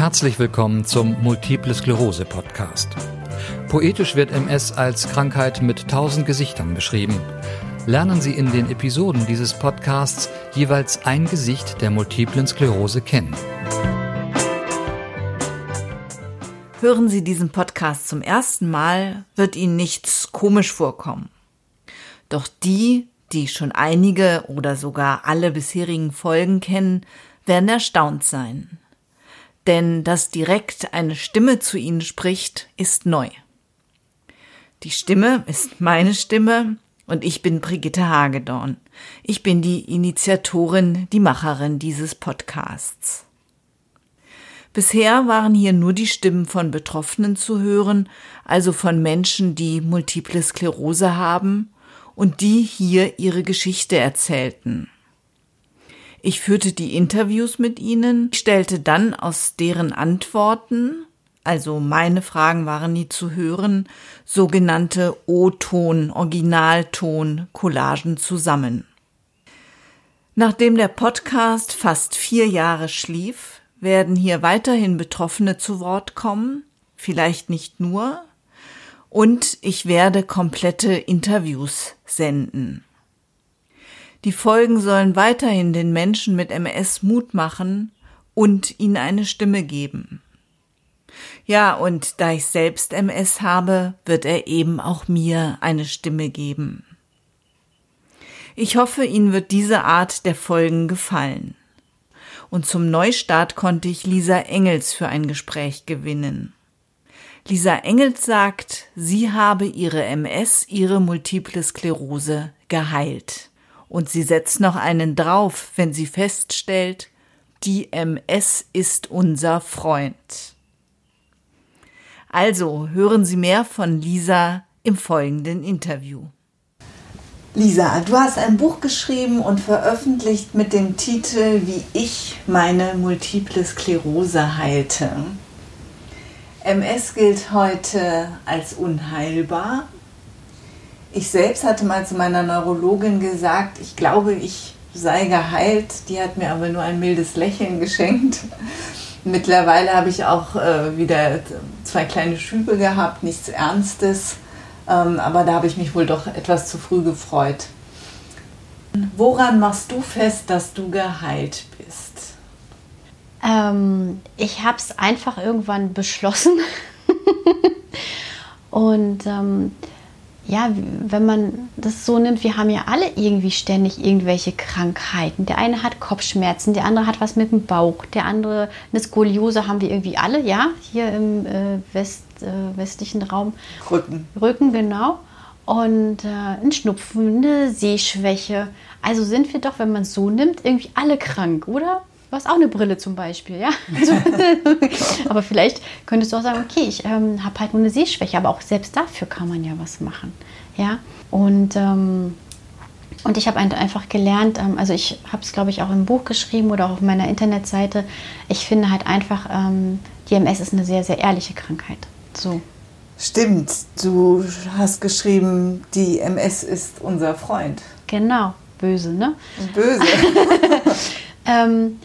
Herzlich willkommen zum Multiple Sklerose Podcast. Poetisch wird MS als Krankheit mit tausend Gesichtern beschrieben. Lernen Sie in den Episoden dieses Podcasts jeweils ein Gesicht der multiplen Sklerose kennen. Hören Sie diesen Podcast zum ersten Mal, wird Ihnen nichts komisch vorkommen. Doch die, die schon einige oder sogar alle bisherigen Folgen kennen, werden erstaunt sein. Denn dass direkt eine Stimme zu Ihnen spricht, ist neu. Die Stimme ist meine Stimme und ich bin Brigitte Hagedorn. Ich bin die Initiatorin, die Macherin dieses Podcasts. Bisher waren hier nur die Stimmen von Betroffenen zu hören, also von Menschen, die multiple Sklerose haben und die hier ihre Geschichte erzählten. Ich führte die Interviews mit ihnen, stellte dann aus deren Antworten, also meine Fragen waren nie zu hören, sogenannte O-Ton, Originalton, Collagen zusammen. Nachdem der Podcast fast vier Jahre schlief, werden hier weiterhin Betroffene zu Wort kommen, vielleicht nicht nur, und ich werde komplette Interviews senden. Die Folgen sollen weiterhin den Menschen mit MS Mut machen und ihnen eine Stimme geben. Ja, und da ich selbst MS habe, wird er eben auch mir eine Stimme geben. Ich hoffe, Ihnen wird diese Art der Folgen gefallen. Und zum Neustart konnte ich Lisa Engels für ein Gespräch gewinnen. Lisa Engels sagt, sie habe ihre MS, ihre multiple Sklerose geheilt. Und sie setzt noch einen drauf, wenn sie feststellt, die MS ist unser Freund. Also hören Sie mehr von Lisa im folgenden Interview. Lisa, du hast ein Buch geschrieben und veröffentlicht mit dem Titel Wie ich meine multiple Sklerose heilte. MS gilt heute als unheilbar ich selbst hatte mal zu meiner Neurologin gesagt, ich glaube, ich sei geheilt. Die hat mir aber nur ein mildes Lächeln geschenkt. Mittlerweile habe ich auch äh, wieder zwei kleine Schübe gehabt, nichts Ernstes. Ähm, aber da habe ich mich wohl doch etwas zu früh gefreut. Woran machst du fest, dass du geheilt bist? Ähm, ich habe es einfach irgendwann beschlossen. Und ähm, ja, wenn man das so nimmt, wir haben ja alle irgendwie ständig irgendwelche Krankheiten. Der eine hat Kopfschmerzen, der andere hat was mit dem Bauch, der andere eine Skoliose haben wir irgendwie alle, ja, hier im äh, West, äh, westlichen Raum. Rücken. Rücken, genau. Und äh, ein Schnupfen, eine Sehschwäche. Also sind wir doch, wenn man es so nimmt, irgendwie alle krank, oder? Du hast auch eine Brille zum Beispiel, ja. Also, aber vielleicht könntest du auch sagen, okay, ich ähm, habe halt nur eine Sehschwäche, aber auch selbst dafür kann man ja was machen, ja. Und ähm, und ich habe einfach gelernt, ähm, also ich habe es, glaube ich, auch im Buch geschrieben oder auch auf meiner Internetseite. Ich finde halt einfach, ähm, die MS ist eine sehr, sehr ehrliche Krankheit. So. Stimmt, du hast geschrieben, die MS ist unser Freund. Genau, böse, ne? Böse. ähm,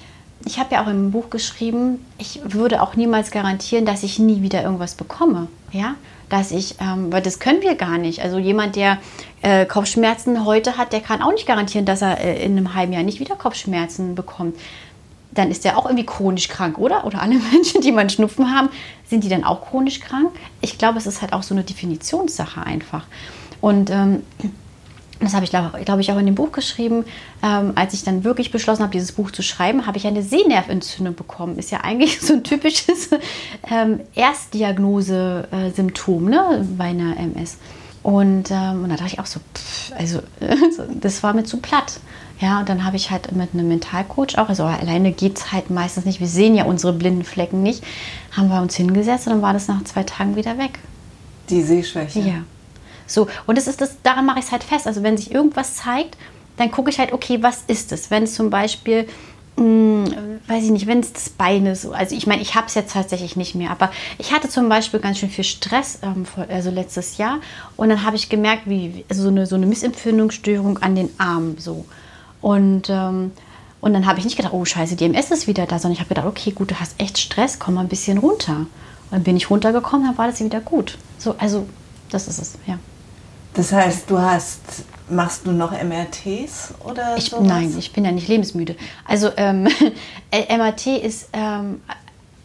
ich habe ja auch im Buch geschrieben, ich würde auch niemals garantieren, dass ich nie wieder irgendwas bekomme. Ja, dass ich, ähm, weil das können wir gar nicht. Also jemand, der äh, Kopfschmerzen heute hat, der kann auch nicht garantieren, dass er äh, in einem halben Jahr nicht wieder Kopfschmerzen bekommt. Dann ist er auch irgendwie chronisch krank, oder? Oder alle Menschen, die mal Schnupfen haben, sind die dann auch chronisch krank? Ich glaube, es ist halt auch so eine Definitionssache einfach. Und ähm, das habe ich, glaube ich, auch in dem Buch geschrieben. Ähm, als ich dann wirklich beschlossen habe, dieses Buch zu schreiben, habe ich eine Sehnerventzündung bekommen. Ist ja eigentlich so ein typisches ähm, Erstdiagnose-Symptom ne, bei einer MS. Und, ähm, und da dachte ich auch so, pff, also das war mir zu platt. Ja, und dann habe ich halt mit einem Mentalcoach auch, also alleine geht es halt meistens nicht, wir sehen ja unsere blinden Flecken nicht, haben wir uns hingesetzt und dann war das nach zwei Tagen wieder weg. Die Sehschwäche? Ja. So, und das ist das, daran mache ich es halt fest. Also wenn sich irgendwas zeigt, dann gucke ich halt, okay, was ist es? Wenn es zum Beispiel, mh, hm, weiß ich nicht, wenn es das Bein ist, also ich meine, ich habe es jetzt tatsächlich nicht mehr, aber ich hatte zum Beispiel ganz schön viel Stress, ähm, also letztes Jahr, und dann habe ich gemerkt, wie also so, eine, so eine Missempfindungsstörung an den Armen so. Und, ähm, Und dann habe ich nicht gedacht, oh scheiße, die MS ist wieder da, sondern ich habe gedacht, okay, gut, du hast echt Stress, komm mal ein bisschen runter. Und dann bin ich runtergekommen, dann war das wieder gut. So, also das ist es, ja. Das heißt, du hast, machst du noch MRTs oder ich, sowas? Nein, ich bin ja nicht lebensmüde. Also ähm, MRT ist ähm,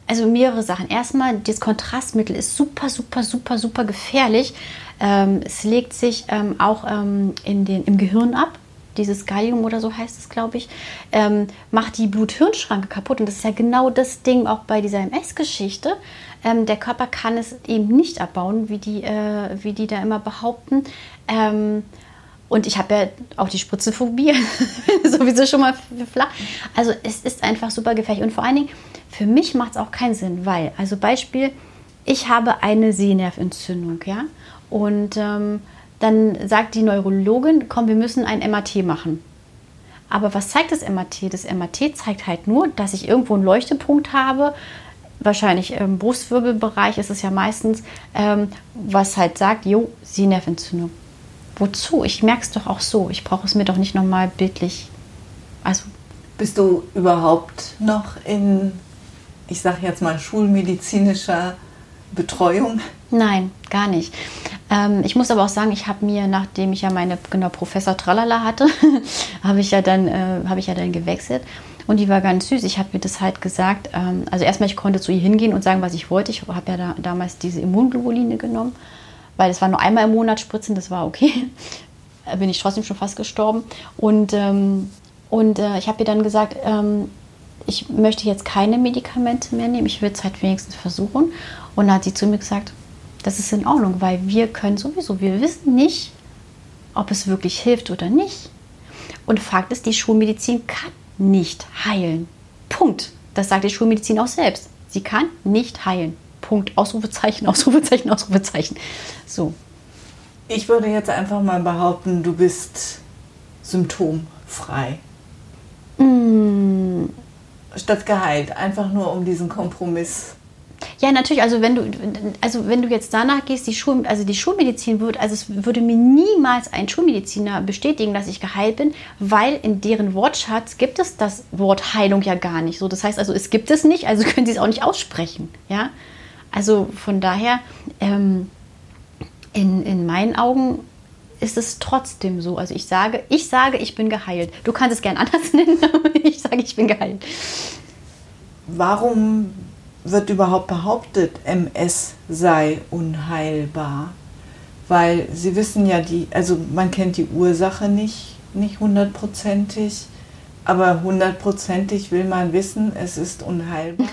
also mehrere Sachen. Erstmal, das Kontrastmittel ist super, super, super, super gefährlich. Ähm, es legt sich ähm, auch ähm, in den, im Gehirn ab. Dieses Gallium oder so heißt es, glaube ich, ähm, macht die Blut-Hirn-Schranke kaputt. Und das ist ja genau das Ding auch bei dieser MS-Geschichte. Ähm, der Körper kann es eben nicht abbauen, wie die, äh, wie die da immer behaupten. Ähm, und ich habe ja auch die Spritzenphobie, sowieso schon mal flach. Also es ist einfach super gefährlich. Und vor allen Dingen, für mich macht es auch keinen Sinn, weil, also Beispiel, ich habe eine Sehnerventzündung, ja. Und ähm, dann sagt die Neurologin, komm, wir müssen ein MAT machen. Aber was zeigt das MAT? Das MAT zeigt halt nur, dass ich irgendwo einen Leuchtepunkt habe, wahrscheinlich im Brustwirbelbereich ist es ja meistens, ähm, was halt sagt, jo, Sehnerventzündung. Wozu? Ich merke es doch auch so. Ich brauche es mir doch nicht nochmal bildlich. Also. Bist du überhaupt noch in, ich sage jetzt mal, schulmedizinischer Betreuung? Nein, gar nicht. Ähm, ich muss aber auch sagen, ich habe mir, nachdem ich ja meine genau Professor Tralala hatte, habe ich ja dann äh, habe ich ja dann gewechselt und die war ganz süß. Ich habe mir das halt gesagt. Ähm, also erstmal, ich konnte zu ihr hingehen und sagen, was ich wollte. Ich habe ja da, damals diese Immunglobuline genommen, weil es war nur einmal im Monat spritzen, das war okay. Da bin ich trotzdem schon fast gestorben. Und, ähm, und äh, ich habe ihr dann gesagt, ähm, ich möchte jetzt keine Medikamente mehr nehmen. Ich will es halt wenigstens versuchen. Und dann hat sie zu mir gesagt, das ist in Ordnung, weil wir können sowieso, wir wissen nicht, ob es wirklich hilft oder nicht. Und Fakt ist, die Schulmedizin kann nicht heilen. Punkt. Das sagt die Schulmedizin auch selbst. Sie kann nicht heilen. Punkt. Ausrufezeichen, Ausrufezeichen, Ausrufezeichen. So. Ich würde jetzt einfach mal behaupten, du bist symptomfrei. Mm. Statt geheilt. Einfach nur um diesen Kompromiss ja, natürlich. Also wenn du, also wenn du jetzt danach gehst, die Schul, also die Schulmedizin wird, also es würde mir niemals ein Schulmediziner bestätigen, dass ich geheilt bin, weil in deren Wortschatz gibt es das Wort Heilung ja gar nicht. So, das heißt also, es gibt es nicht, also können sie es auch nicht aussprechen. Ja, also von daher ähm, in, in meinen Augen ist es trotzdem so. Also ich sage, ich sage, ich bin geheilt. Du kannst es gern anders nennen, aber ich sage, ich bin geheilt. Warum wird überhaupt behauptet, MS sei unheilbar? Weil Sie wissen ja, die, also man kennt die Ursache nicht, nicht hundertprozentig, aber hundertprozentig will man wissen, es ist unheilbar.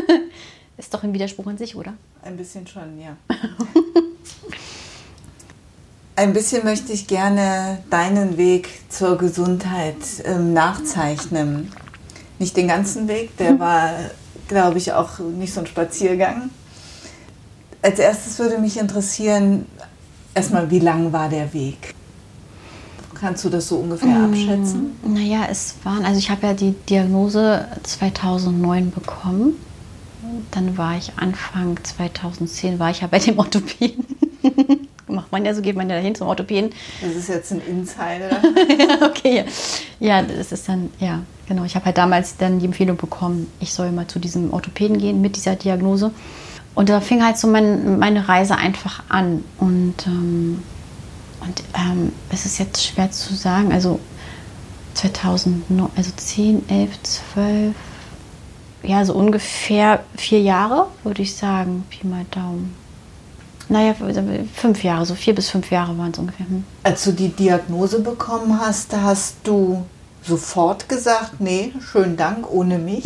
ist doch ein Widerspruch in sich, oder? Ein bisschen schon, ja. ein bisschen möchte ich gerne deinen Weg zur Gesundheit ähm, nachzeichnen. Nicht den ganzen Weg, der war glaube ich, auch nicht so ein Spaziergang. Als erstes würde mich interessieren, erstmal, wie lang war der Weg? Kannst du das so ungefähr mm, abschätzen? Naja, es waren, also ich habe ja die Diagnose 2009 bekommen. Dann war ich Anfang 2010, war ich ja bei dem Orthopäden. Macht man ja so, geht man ja dahin zum Orthopäden. Das ist jetzt ein Insider. ja, okay. Ja, das ist dann, ja, Genau, ich habe halt damals dann die Empfehlung bekommen, ich soll mal zu diesem Orthopäden gehen mit dieser Diagnose. Und da fing halt so mein, meine Reise einfach an. Und, ähm, und ähm, es ist jetzt schwer zu sagen, also 2009, also 10, 11, 12, ja, so ungefähr vier Jahre, würde ich sagen, Pi mal Daumen. Naja, fünf Jahre, so vier bis fünf Jahre waren es ungefähr. Hm. Als du die Diagnose bekommen hast, hast du sofort gesagt, nee, schönen Dank, ohne mich?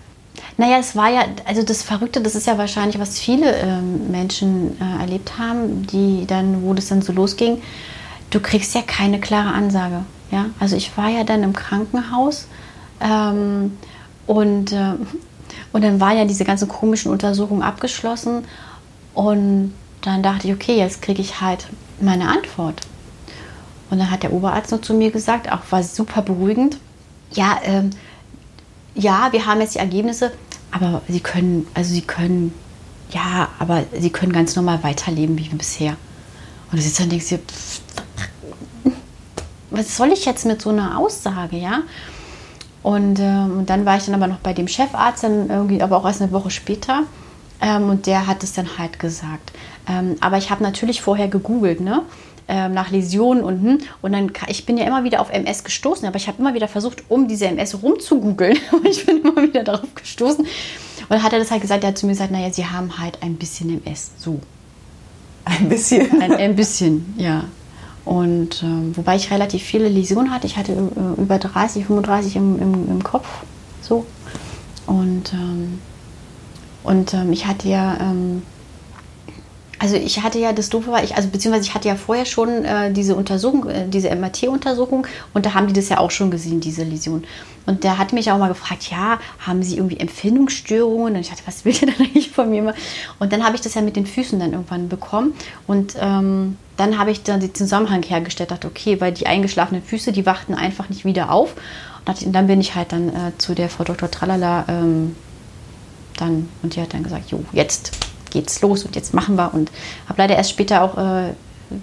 naja, es war ja, also das Verrückte, das ist ja wahrscheinlich, was viele ähm, Menschen äh, erlebt haben, die dann, wo das dann so losging, du kriegst ja keine klare Ansage. Ja? Also ich war ja dann im Krankenhaus ähm, und, äh, und dann war ja diese ganze komischen Untersuchung abgeschlossen und dann dachte ich, okay, jetzt kriege ich halt meine Antwort. Und dann hat der Oberarzt noch zu mir gesagt, auch war super beruhigend, ja, ähm, ja, wir haben jetzt die Ergebnisse, aber Sie können, also Sie können, ja, aber Sie können ganz normal weiterleben wie bisher. Und du sitzt dann und denkst dir, was soll ich jetzt mit so einer Aussage, ja? Und, ähm, und dann war ich dann aber noch bei dem Chefarzt, dann irgendwie, aber auch erst eine Woche später. Ähm, und der hat es dann halt gesagt. Ähm, aber ich habe natürlich vorher gegoogelt, ne? Ähm, nach Läsionen und hm, und dann ich bin ja immer wieder auf MS gestoßen, aber ich habe immer wieder versucht, um diese MS rumzugoogeln. und ich bin immer wieder darauf gestoßen. Und dann hat er das halt gesagt, er hat zu mir gesagt, naja, sie haben halt ein bisschen MS. So. Ein bisschen. Ein, ein bisschen, ja. Und ähm, wobei ich relativ viele Läsionen hatte. Ich hatte äh, über 30, 35 im, im, im Kopf. So. Und, ähm, und ähm, ich hatte ja, ähm, also ich hatte ja das Doofe war, ich, also beziehungsweise ich hatte ja vorher schon äh, diese Untersuchung, äh, diese MRT-Untersuchung und da haben die das ja auch schon gesehen, diese Läsion. Und der hat mich auch mal gefragt, ja, haben Sie irgendwie Empfindungsstörungen? Und ich dachte, was will der denn eigentlich von mir? Und dann habe ich das ja mit den Füßen dann irgendwann bekommen und ähm, dann habe ich dann den Zusammenhang hergestellt, dachte, okay, weil die eingeschlafenen Füße, die wachten einfach nicht wieder auf. Und dann bin ich halt dann äh, zu der Frau Dr. Tralala ähm, dann und die hat dann gesagt, jo, jetzt geht's los und jetzt machen wir. Und habe leider erst später auch, äh,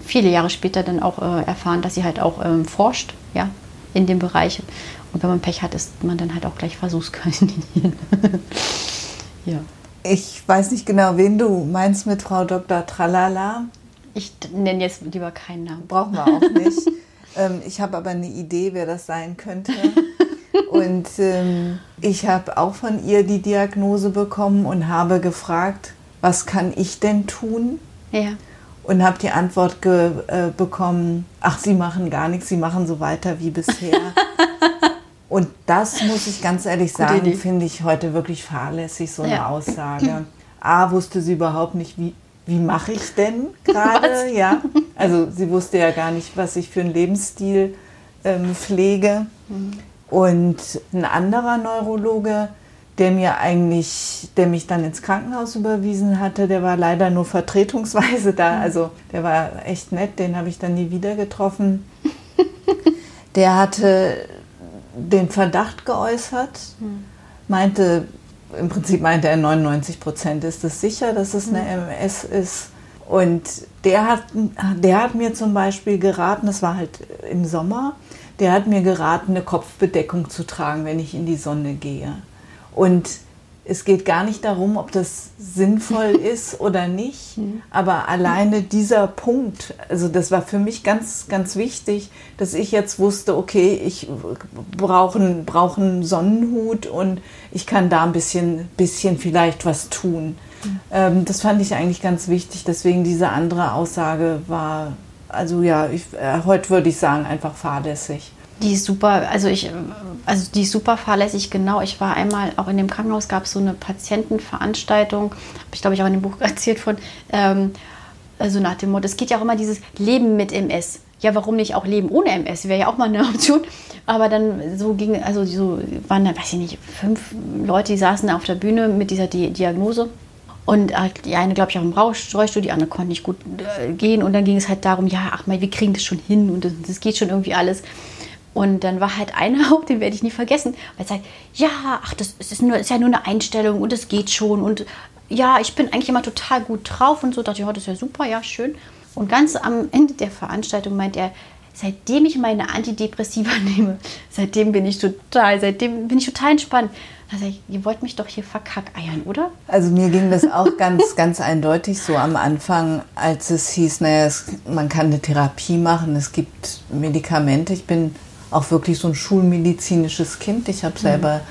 viele Jahre später dann auch äh, erfahren, dass sie halt auch ähm, forscht, ja, in dem Bereich. Und wenn man Pech hat, ist man dann halt auch gleich Versuchskaninchen. ja. Ich weiß nicht genau, wen du meinst mit Frau Dr. Tralala. Ich nenne jetzt lieber keinen Namen. Brauchen wir auch nicht. ähm, ich habe aber eine Idee, wer das sein könnte. Und ähm, ich habe auch von ihr die Diagnose bekommen und habe gefragt, was kann ich denn tun? Ja. Und habe die Antwort äh, bekommen, ach, Sie machen gar nichts, Sie machen so weiter wie bisher. und das muss ich ganz ehrlich sagen, finde ich heute wirklich fahrlässig, so eine ja. Aussage. A, wusste sie überhaupt nicht, wie, wie mache ich denn gerade? Ja, also sie wusste ja gar nicht, was ich für einen Lebensstil ähm, pflege. Mhm. Und ein anderer Neurologe, der mir eigentlich, der mich dann ins Krankenhaus überwiesen hatte, der war leider nur vertretungsweise da. Mhm. Also der war echt nett, den habe ich dann nie wieder getroffen. Der hatte den Verdacht geäußert, mhm. meinte, im Prinzip meinte er 99 Prozent ist es sicher, dass es eine MS mhm. ist. Und der hat, der hat mir zum Beispiel geraten, das war halt im Sommer, der hat mir geraten, eine Kopfbedeckung zu tragen, wenn ich in die Sonne gehe. Und es geht gar nicht darum, ob das sinnvoll ist oder nicht, aber alleine dieser Punkt, also das war für mich ganz, ganz wichtig, dass ich jetzt wusste, okay, ich brauche einen, brauch einen Sonnenhut und ich kann da ein bisschen, bisschen vielleicht was tun. Ähm, das fand ich eigentlich ganz wichtig, deswegen diese andere Aussage war, also ja, ich, äh, heute würde ich sagen, einfach fahrlässig. Die ist super, also ich, also die ist super fahrlässig, genau. Ich war einmal auch in dem Krankenhaus, gab es so eine Patientenveranstaltung, habe ich glaube ich auch in dem Buch erzählt von, ähm, also nach dem Motto, es geht ja auch immer dieses Leben mit MS. Ja, warum nicht auch Leben ohne MS? Wäre ja auch mal eine Option. Aber dann so ging, also so waren da, weiß ich nicht, fünf Leute, die saßen auf der Bühne mit dieser Di Diagnose. Und die eine, glaube ich, auch im Rollstuhl, die andere konnte nicht gut äh, gehen. Und dann ging es halt darum, ja, ach mal, wir kriegen das schon hin und das, das geht schon irgendwie alles. Und dann war halt einer, den werde ich nie vergessen, weil er sagt, ja, ach, das ist, nur, ist ja nur eine Einstellung und es geht schon. Und ja, ich bin eigentlich immer total gut drauf und so. Dachte ich, ja, das ist ja super, ja, schön. Und ganz am Ende der Veranstaltung meint er, seitdem ich meine Antidepressiva nehme, seitdem bin ich total, seitdem bin ich total entspannt. Da sage ich, ihr wollt mich doch hier verkackeiern, oder? Also mir ging das auch ganz, ganz eindeutig so am Anfang, als es hieß, naja, es, man kann eine Therapie machen, es gibt Medikamente. Ich bin auch wirklich so ein schulmedizinisches Kind. Ich habe selber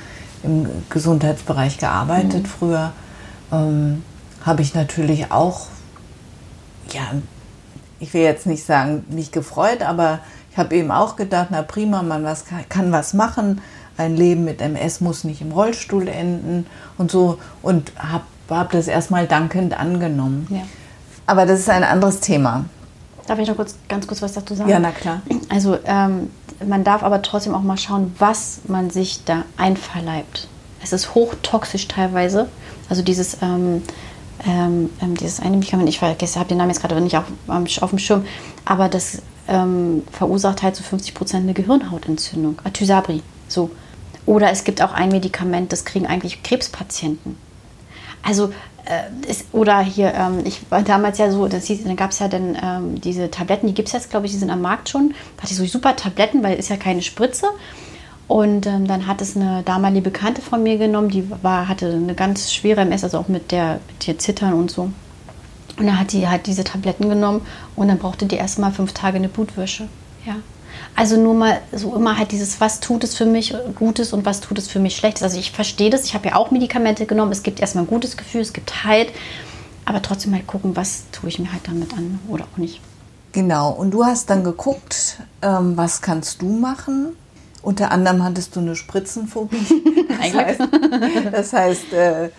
mhm. im Gesundheitsbereich gearbeitet mhm. früher. Ähm, habe ich natürlich auch, ja, ich will jetzt nicht sagen, mich gefreut, aber ich habe eben auch gedacht, na prima, man was, kann was machen. Ein Leben mit MS muss nicht im Rollstuhl enden und so. Und habe hab das erstmal dankend angenommen. Ja. Aber das ist ein anderes Thema. Darf ich noch kurz, ganz kurz was dazu sagen? Ja, na klar. Also ähm, man darf aber trotzdem auch mal schauen, was man sich da einverleibt. Es ist hochtoxisch teilweise. Also dieses, ähm, ähm, ähm dieses eine Medikament, ich vergesse, habe den Namen jetzt gerade nicht auf, auf, dem Schirm, aber das ähm, verursacht halt zu so 50 Prozent eine Gehirnhautentzündung. Atysabri, so. Oder es gibt auch ein Medikament, das kriegen eigentlich Krebspatienten. Also ist, oder hier, ähm, ich war damals ja so, das hieß, dann gab es ja dann ähm, diese Tabletten, die gibt es jetzt, glaube ich, die sind am Markt schon. Da hatte ich so super Tabletten, weil es ist ja keine Spritze. Und ähm, dann hat es eine damalige Bekannte von mir genommen, die war, hatte eine ganz schwere MS, also auch mit der, mit der Zittern und so. Und dann hat die halt diese Tabletten genommen und dann brauchte die erstmal fünf Tage eine Blutwäsche. Ja. Also nur mal so immer halt dieses, was tut es für mich Gutes und was tut es für mich Schlechtes. Also ich verstehe das, ich habe ja auch Medikamente genommen. Es gibt erstmal ein gutes Gefühl, es gibt Halt, aber trotzdem halt gucken, was tue ich mir halt damit an oder auch nicht. Genau, und du hast dann geguckt, ähm, was kannst du machen? Unter anderem hattest du eine Spritzenphobie. Das heißt, das heißt äh,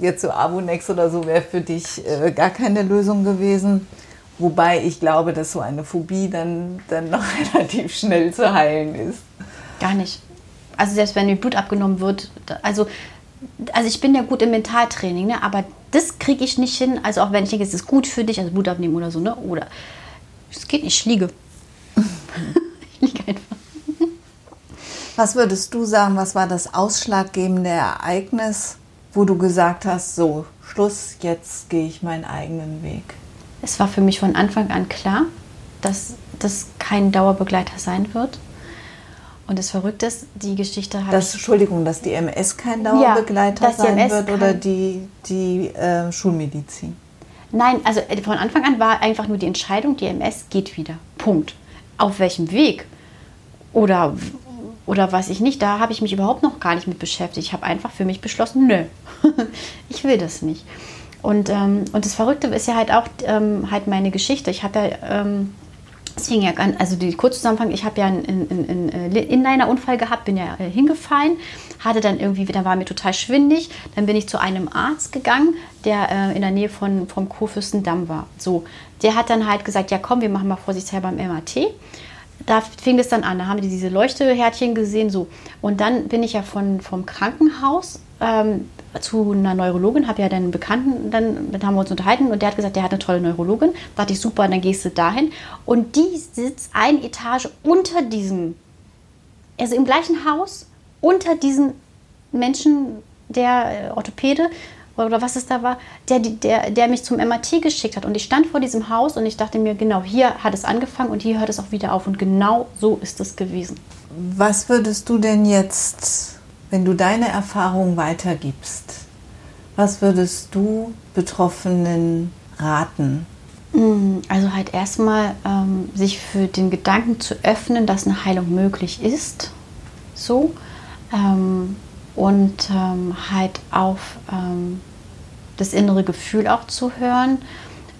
jetzt so Abunex oder so wäre für dich äh, gar keine Lösung gewesen. Wobei ich glaube, dass so eine Phobie dann, dann noch relativ schnell zu heilen ist. Gar nicht. Also selbst wenn mir Blut abgenommen wird, also, also ich bin ja gut im Mentaltraining, ne? aber das kriege ich nicht hin. Also auch wenn ich denke, es ist gut für dich, also Blut abnehmen oder so, ne? Oder es geht nicht, ich liege. ich liege einfach. Was würdest du sagen, was war das ausschlaggebende Ereignis, wo du gesagt hast, so, Schluss, jetzt gehe ich meinen eigenen Weg? Es war für mich von Anfang an klar, dass das kein Dauerbegleiter sein wird. Und das Verrückte ist, die Geschichte hat. Das, Entschuldigung, dass die MS kein Dauerbegleiter ja, sein wird oder die, die äh, Schulmedizin? Nein, also äh, von Anfang an war einfach nur die Entscheidung, die MS geht wieder. Punkt. Auf welchem Weg? Oder, oder weiß ich nicht, da habe ich mich überhaupt noch gar nicht mit beschäftigt. Ich habe einfach für mich beschlossen, nö, ich will das nicht. Und, ähm, und das Verrückte ist ja halt auch ähm, halt meine Geschichte. Ich habe ja, ähm, es fing ja an, also die Kurzzusammenfassung, ich habe ja einen, einen, einen Inliner-Unfall gehabt, bin ja äh, hingefallen, hatte dann irgendwie, da war mir total schwindig, dann bin ich zu einem Arzt gegangen, der äh, in der Nähe von, vom Kurfürstendamm war. So, der hat dann halt gesagt, ja komm, wir machen mal vorsichtshalber beim MAT da fing es dann an. Da haben wir diese Leuchtehärtchen gesehen. So. Und dann bin ich ja von, vom Krankenhaus ähm, zu einer Neurologin, habe ja dann einen Bekannten, dann, dann haben wir uns unterhalten und der hat gesagt, der hat eine tolle Neurologin. Da dachte ich, super, dann gehst du dahin. Und die sitzt eine Etage unter diesem, also im gleichen Haus, unter diesen Menschen, der äh, Orthopäde oder was es da war, der, der, der mich zum MRT geschickt hat. Und ich stand vor diesem Haus und ich dachte mir, genau hier hat es angefangen und hier hört es auch wieder auf. Und genau so ist es gewesen. Was würdest du denn jetzt, wenn du deine Erfahrung weitergibst, was würdest du Betroffenen raten? Mm, also halt erstmal ähm, sich für den Gedanken zu öffnen, dass eine Heilung möglich ist. So. Ähm, und ähm, halt auf ähm, das innere Gefühl auch zu hören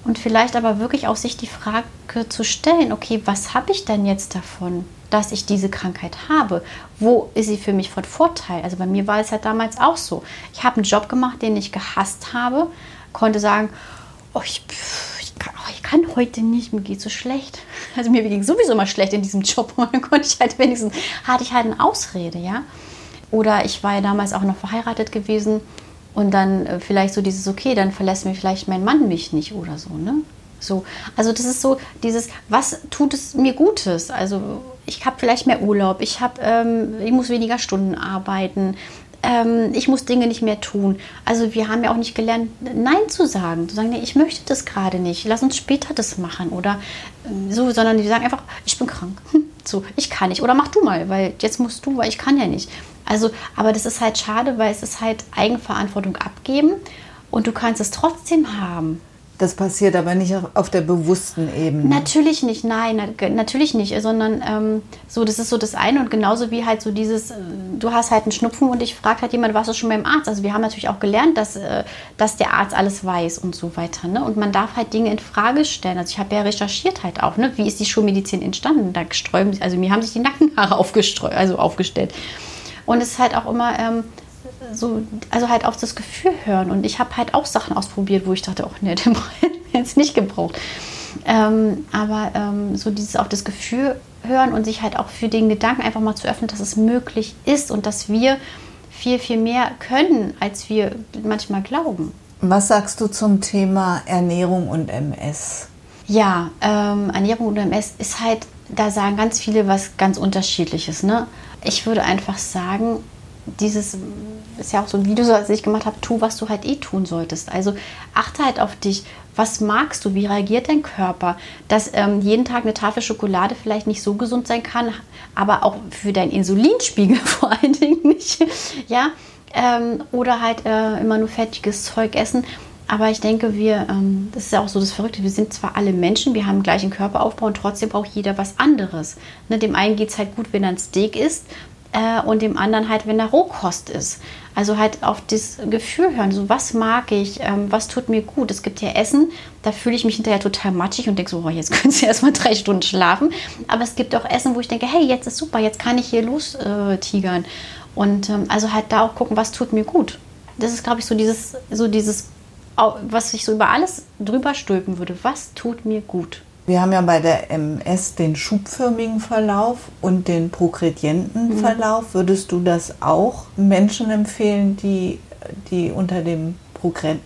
und vielleicht aber wirklich auch sich die Frage zu stellen, okay, was habe ich denn jetzt davon, dass ich diese Krankheit habe? Wo ist sie für mich von Vorteil? Also bei mir war es ja damals auch so. Ich habe einen Job gemacht, den ich gehasst habe, konnte sagen, oh, ich, ich, kann, oh, ich kann heute nicht, mir geht so schlecht. Also mir ging sowieso immer schlecht in diesem Job und dann konnte ich halt wenigstens, hatte ich halt eine Ausrede, ja. Oder ich war ja damals auch noch verheiratet gewesen und dann äh, vielleicht so dieses, okay, dann verlässt mir vielleicht mein Mann mich nicht oder so, ne? So, also das ist so dieses, was tut es mir Gutes? Also ich habe vielleicht mehr Urlaub, ich habe, ähm, ich muss weniger Stunden arbeiten, ähm, ich muss Dinge nicht mehr tun. Also wir haben ja auch nicht gelernt, Nein zu sagen, zu sagen, nee, ich möchte das gerade nicht, lass uns später das machen oder äh, so, sondern die sagen einfach, ich bin krank, so, ich kann nicht oder mach du mal, weil jetzt musst du, weil ich kann ja nicht. Also, aber das ist halt schade, weil es ist halt Eigenverantwortung abgeben und du kannst es trotzdem haben. Das passiert aber nicht auf der bewussten Ebene. Natürlich nicht, nein, natürlich nicht, sondern ähm, so, das ist so das eine und genauso wie halt so dieses, äh, du hast halt einen Schnupfen und ich fragt halt jemand, warst du schon beim Arzt? Also wir haben natürlich auch gelernt, dass, äh, dass der Arzt alles weiß und so weiter. Ne? Und man darf halt Dinge in Frage stellen. Also ich habe ja recherchiert halt auch, ne? wie ist die Schulmedizin entstanden? Da sträuben, also mir haben sich die Nackenhaare aufgestreut, also aufgestellt. Und es ist halt auch immer ähm, so, also halt auf das Gefühl hören. Und ich habe halt auch Sachen ausprobiert, wo ich dachte, oh ne, den jetzt nicht gebraucht. Ähm, aber ähm, so dieses auf das Gefühl hören und sich halt auch für den Gedanken einfach mal zu öffnen, dass es möglich ist und dass wir viel, viel mehr können, als wir manchmal glauben. Was sagst du zum Thema Ernährung und MS? Ja, ähm, Ernährung und MS ist halt, da sagen ganz viele was ganz Unterschiedliches. Ne? Ich würde einfach sagen, dieses ist ja auch so ein Video, das ich gemacht habe, tu, was du halt eh tun solltest. Also achte halt auf dich. Was magst du? Wie reagiert dein Körper? Dass ähm, jeden Tag eine Tafel Schokolade vielleicht nicht so gesund sein kann, aber auch für deinen Insulinspiegel vor allen Dingen nicht. ja, ähm, oder halt äh, immer nur fettiges Zeug essen. Aber ich denke, wir, ähm, das ist ja auch so das Verrückte, wir sind zwar alle Menschen, wir haben gleichen Körperaufbau und trotzdem braucht jeder was anderes. Ne, dem einen geht es halt gut, wenn er ein Steak isst äh, und dem anderen halt, wenn er Rohkost ist. Also halt auf das Gefühl hören, so was mag ich, ähm, was tut mir gut. Es gibt ja Essen, da fühle ich mich hinterher total matschig und denke so, oh, jetzt können Sie erstmal drei Stunden schlafen. Aber es gibt auch Essen, wo ich denke, hey, jetzt ist super, jetzt kann ich hier los äh. Und ähm, also halt da auch gucken, was tut mir gut. Das ist, glaube ich, so dieses, so dieses, was ich so über alles drüber stülpen würde. Was tut mir gut? Wir haben ja bei der MS den schubförmigen Verlauf und den progredienten mhm. Verlauf. Würdest du das auch Menschen empfehlen, die, die unter dem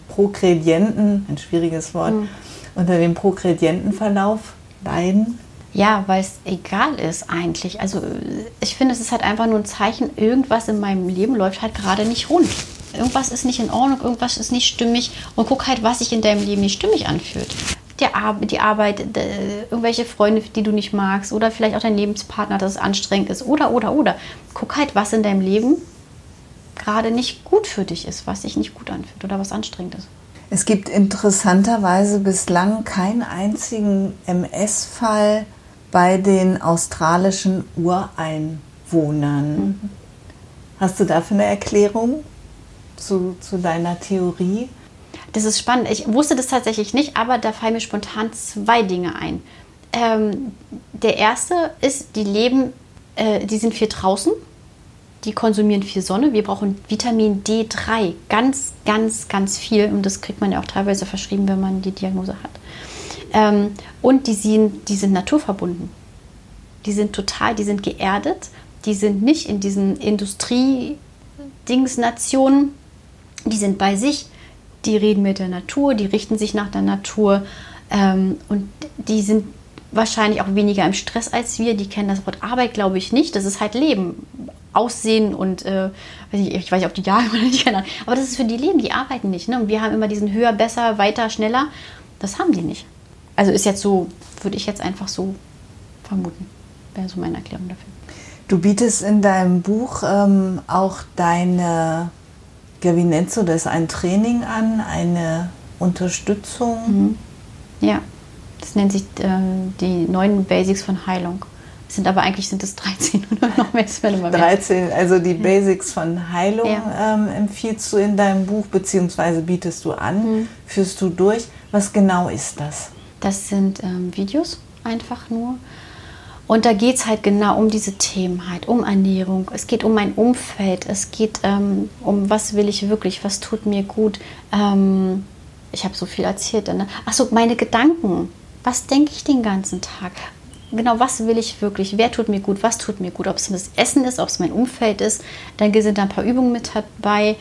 progredienten, ein schwieriges Wort, mhm. unter dem progredienten Verlauf leiden? Ja, weil es egal ist eigentlich. Also ich finde, es ist halt einfach nur ein Zeichen, irgendwas in meinem Leben läuft halt gerade nicht rund. Irgendwas ist nicht in Ordnung, irgendwas ist nicht stimmig und guck halt, was sich in deinem Leben nicht stimmig anfühlt. Die, Ar die Arbeit, irgendwelche Freunde, die du nicht magst oder vielleicht auch dein Lebenspartner, dass es anstrengend ist oder, oder, oder. Guck halt, was in deinem Leben gerade nicht gut für dich ist, was sich nicht gut anfühlt oder was anstrengend ist. Es gibt interessanterweise bislang keinen einzigen MS-Fall, bei den australischen Ureinwohnern. Mhm. Hast du dafür eine Erklärung zu, zu deiner Theorie? Das ist spannend. Ich wusste das tatsächlich nicht, aber da fallen mir spontan zwei Dinge ein. Ähm, der erste ist, die leben, äh, die sind viel draußen, die konsumieren viel Sonne. Wir brauchen Vitamin D3 ganz, ganz, ganz viel und das kriegt man ja auch teilweise verschrieben, wenn man die Diagnose hat. Ähm, und die sind, die sind naturverbunden. Die sind total, die sind geerdet. Die sind nicht in diesen Industrie-Dings-Nationen. Die sind bei sich. Die reden mit der Natur, die richten sich nach der Natur. Ähm, und die sind wahrscheinlich auch weniger im Stress als wir. Die kennen das Wort Arbeit, glaube ich, nicht. Das ist halt Leben. Aussehen und äh, ich weiß nicht, ob die da oder nicht, keine. Aber das ist für die Leben, die arbeiten nicht. Ne? Und wir haben immer diesen höher, besser, weiter, schneller. Das haben die nicht. Also ist jetzt so, würde ich jetzt einfach so vermuten. Wäre so meine Erklärung dafür. Du bietest in deinem Buch ähm, auch deine, wie nennst du das, ein Training an, eine Unterstützung? Mhm. Ja, das nennt sich äh, die neuen Basics von Heilung. sind aber eigentlich sind es 13 oder noch mehr. 13, also die ja. Basics von Heilung ja. ähm, empfiehlst du in deinem Buch, beziehungsweise bietest du an, mhm. führst du durch. Was genau ist das? Das sind ähm, Videos einfach nur. Und da geht es halt genau um diese Themen halt, um Ernährung. Es geht um mein Umfeld. Es geht ähm, um, was will ich wirklich, was tut mir gut. Ähm, ich habe so viel erzählt. Ne? Achso, meine Gedanken. Was denke ich den ganzen Tag? Genau, was will ich wirklich? Wer tut mir gut? Was tut mir gut? Ob es das Essen ist, ob es mein Umfeld ist. Dann sind da ein paar Übungen mit dabei.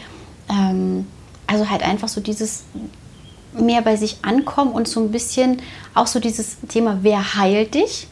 Ähm, also halt einfach so dieses mehr bei sich ankommen und so ein bisschen auch so dieses Thema, wer heilt dich?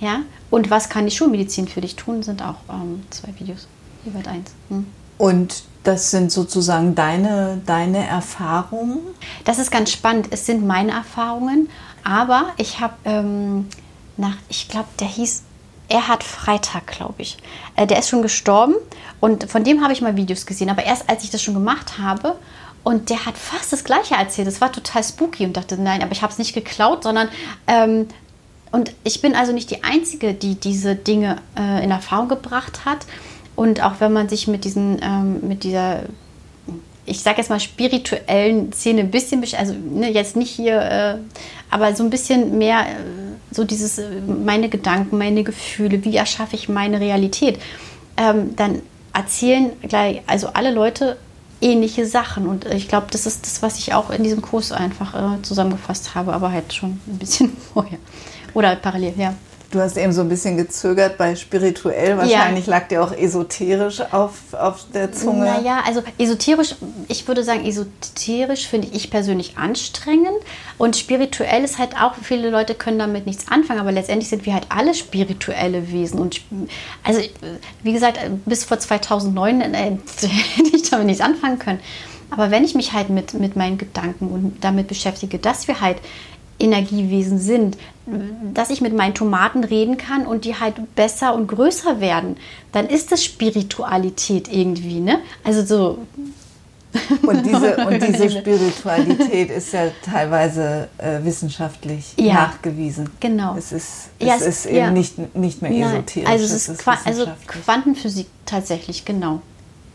Ja, und was kann die Schulmedizin für dich tun, sind auch ähm, zwei Videos, jeweils eins. Hm. Und das sind sozusagen deine, deine Erfahrungen? Das ist ganz spannend. Es sind meine Erfahrungen, aber ich habe ähm, nach, ich glaube, der hieß Erhard Freitag, glaube ich. Äh, der ist schon gestorben und von dem habe ich mal Videos gesehen. Aber erst als ich das schon gemacht habe und der hat fast das Gleiche erzählt. Das war total spooky und dachte, nein, aber ich habe es nicht geklaut, sondern ähm, und ich bin also nicht die Einzige, die diese Dinge äh, in Erfahrung gebracht hat. Und auch wenn man sich mit diesen, ähm, mit dieser, ich sage jetzt mal spirituellen Szene ein bisschen, also ne, jetzt nicht hier, äh, aber so ein bisschen mehr, äh, so dieses, äh, meine Gedanken, meine Gefühle, wie erschaffe ich meine Realität, ähm, dann erzählen gleich, also alle Leute ähnliche Sachen. Und ich glaube, das ist das, was ich auch in diesem Kurs einfach äh, zusammengefasst habe, aber halt schon ein bisschen vorher. Oder parallel, ja. Du hast eben so ein bisschen gezögert bei spirituell. Wahrscheinlich ja. lag dir auch esoterisch auf, auf der Zunge. Naja, also esoterisch, ich würde sagen, esoterisch finde ich persönlich anstrengend. Und spirituell ist halt auch, viele Leute können damit nichts anfangen, aber letztendlich sind wir halt alle spirituelle Wesen. Und also, wie gesagt, bis vor 2009 äh, hätte ich damit nichts anfangen können. Aber wenn ich mich halt mit, mit meinen Gedanken und damit beschäftige, dass wir halt Energiewesen sind, dass ich mit meinen Tomaten reden kann und die halt besser und größer werden, dann ist das Spiritualität irgendwie, ne? Also so. Und diese, und diese Spiritualität ist ja teilweise äh, wissenschaftlich ja, nachgewiesen. Genau. Es ist, es ja, ist eben ja. nicht, nicht mehr esoterisch. Also, es ist, es ist also Quantenphysik tatsächlich, genau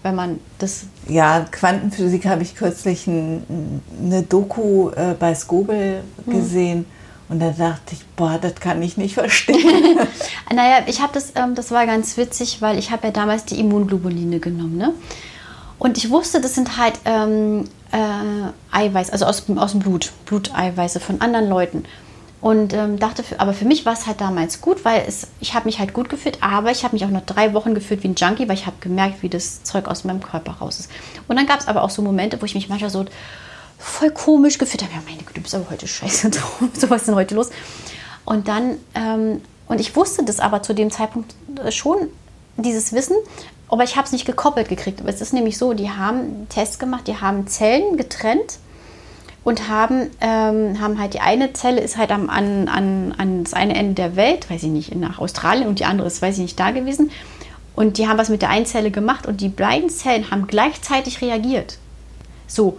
wenn man das. Ja, Quantenphysik habe ich kürzlich ein, eine Doku äh, bei Skobel hm. gesehen. Und da dachte ich, boah, das kann ich nicht verstehen. naja, ich habe das, ähm, das war ganz witzig, weil ich habe ja damals die Immunglobuline genommen, ne? Und ich wusste, das sind halt ähm, äh, Eiweiß, also aus, aus dem Blut, Bluteiweiße von anderen Leuten. Und ähm, dachte, für, aber für mich war es halt damals gut, weil es, ich habe mich halt gut gefühlt, aber ich habe mich auch noch drei Wochen gefühlt wie ein Junkie, weil ich habe gemerkt, wie das Zeug aus meinem Körper raus ist. Und dann gab es aber auch so Momente, wo ich mich manchmal so voll komisch gefühlt habe. Ja, meine Güte, du bist aber heute scheiße drauf. so was ist denn heute los? Und dann, ähm, und ich wusste das aber zu dem Zeitpunkt äh, schon, dieses Wissen, aber ich habe es nicht gekoppelt gekriegt. Aber es ist nämlich so, die haben Tests gemacht, die haben Zellen getrennt und haben, ähm, haben halt die eine Zelle ist halt am, an, an, an das eine Ende der Welt, weiß ich nicht, nach Australien und die andere ist, weiß ich nicht, da gewesen. Und die haben was mit der einen Zelle gemacht und die beiden Zellen haben gleichzeitig reagiert. So,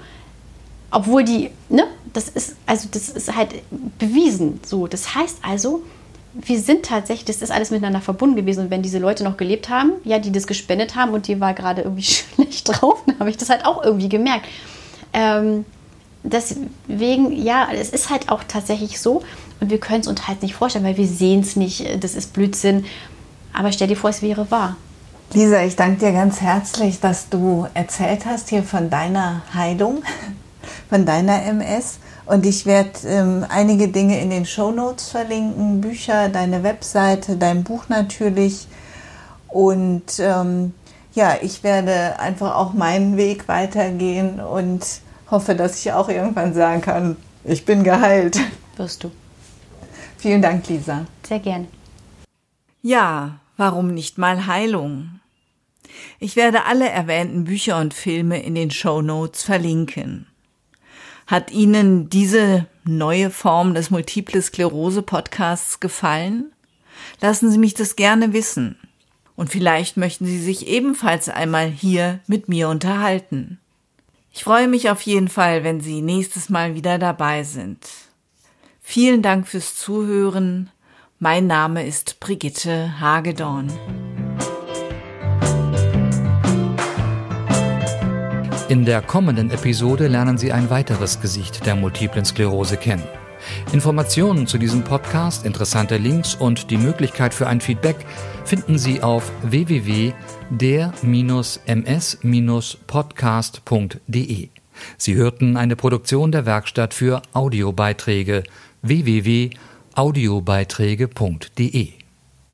obwohl die, ne, das ist, also das ist halt bewiesen. So, das heißt also, wir sind tatsächlich, das ist alles miteinander verbunden gewesen. Und wenn diese Leute noch gelebt haben, ja, die das gespendet haben und die war gerade irgendwie schlecht drauf, dann habe ich das halt auch irgendwie gemerkt. Ähm, deswegen, ja, es ist halt auch tatsächlich so und wir können es uns halt nicht vorstellen, weil wir sehen es nicht, das ist Blödsinn. Aber stell dir vor, es wäre wahr. Lisa, ich danke dir ganz herzlich, dass du erzählt hast hier von deiner Heilung, von deiner MS. Und ich werde ähm, einige Dinge in den Show Notes verlinken, Bücher, deine Webseite, dein Buch natürlich. Und ähm, ja, ich werde einfach auch meinen Weg weitergehen und hoffe, dass ich auch irgendwann sagen kann, ich bin geheilt. Wirst du. Vielen Dank, Lisa. Sehr gern. Ja, warum nicht mal Heilung? Ich werde alle erwähnten Bücher und Filme in den Show Notes verlinken. Hat Ihnen diese neue Form des Multiple Sklerose Podcasts gefallen? Lassen Sie mich das gerne wissen. Und vielleicht möchten Sie sich ebenfalls einmal hier mit mir unterhalten. Ich freue mich auf jeden Fall, wenn Sie nächstes Mal wieder dabei sind. Vielen Dank fürs Zuhören. Mein Name ist Brigitte Hagedorn. In der kommenden Episode lernen Sie ein weiteres Gesicht der multiplen Sklerose kennen. Informationen zu diesem Podcast, interessante Links und die Möglichkeit für ein Feedback finden Sie auf www.der-ms-podcast.de. Sie hörten eine Produktion der Werkstatt für Audiobeiträge www.audiobeiträge.de.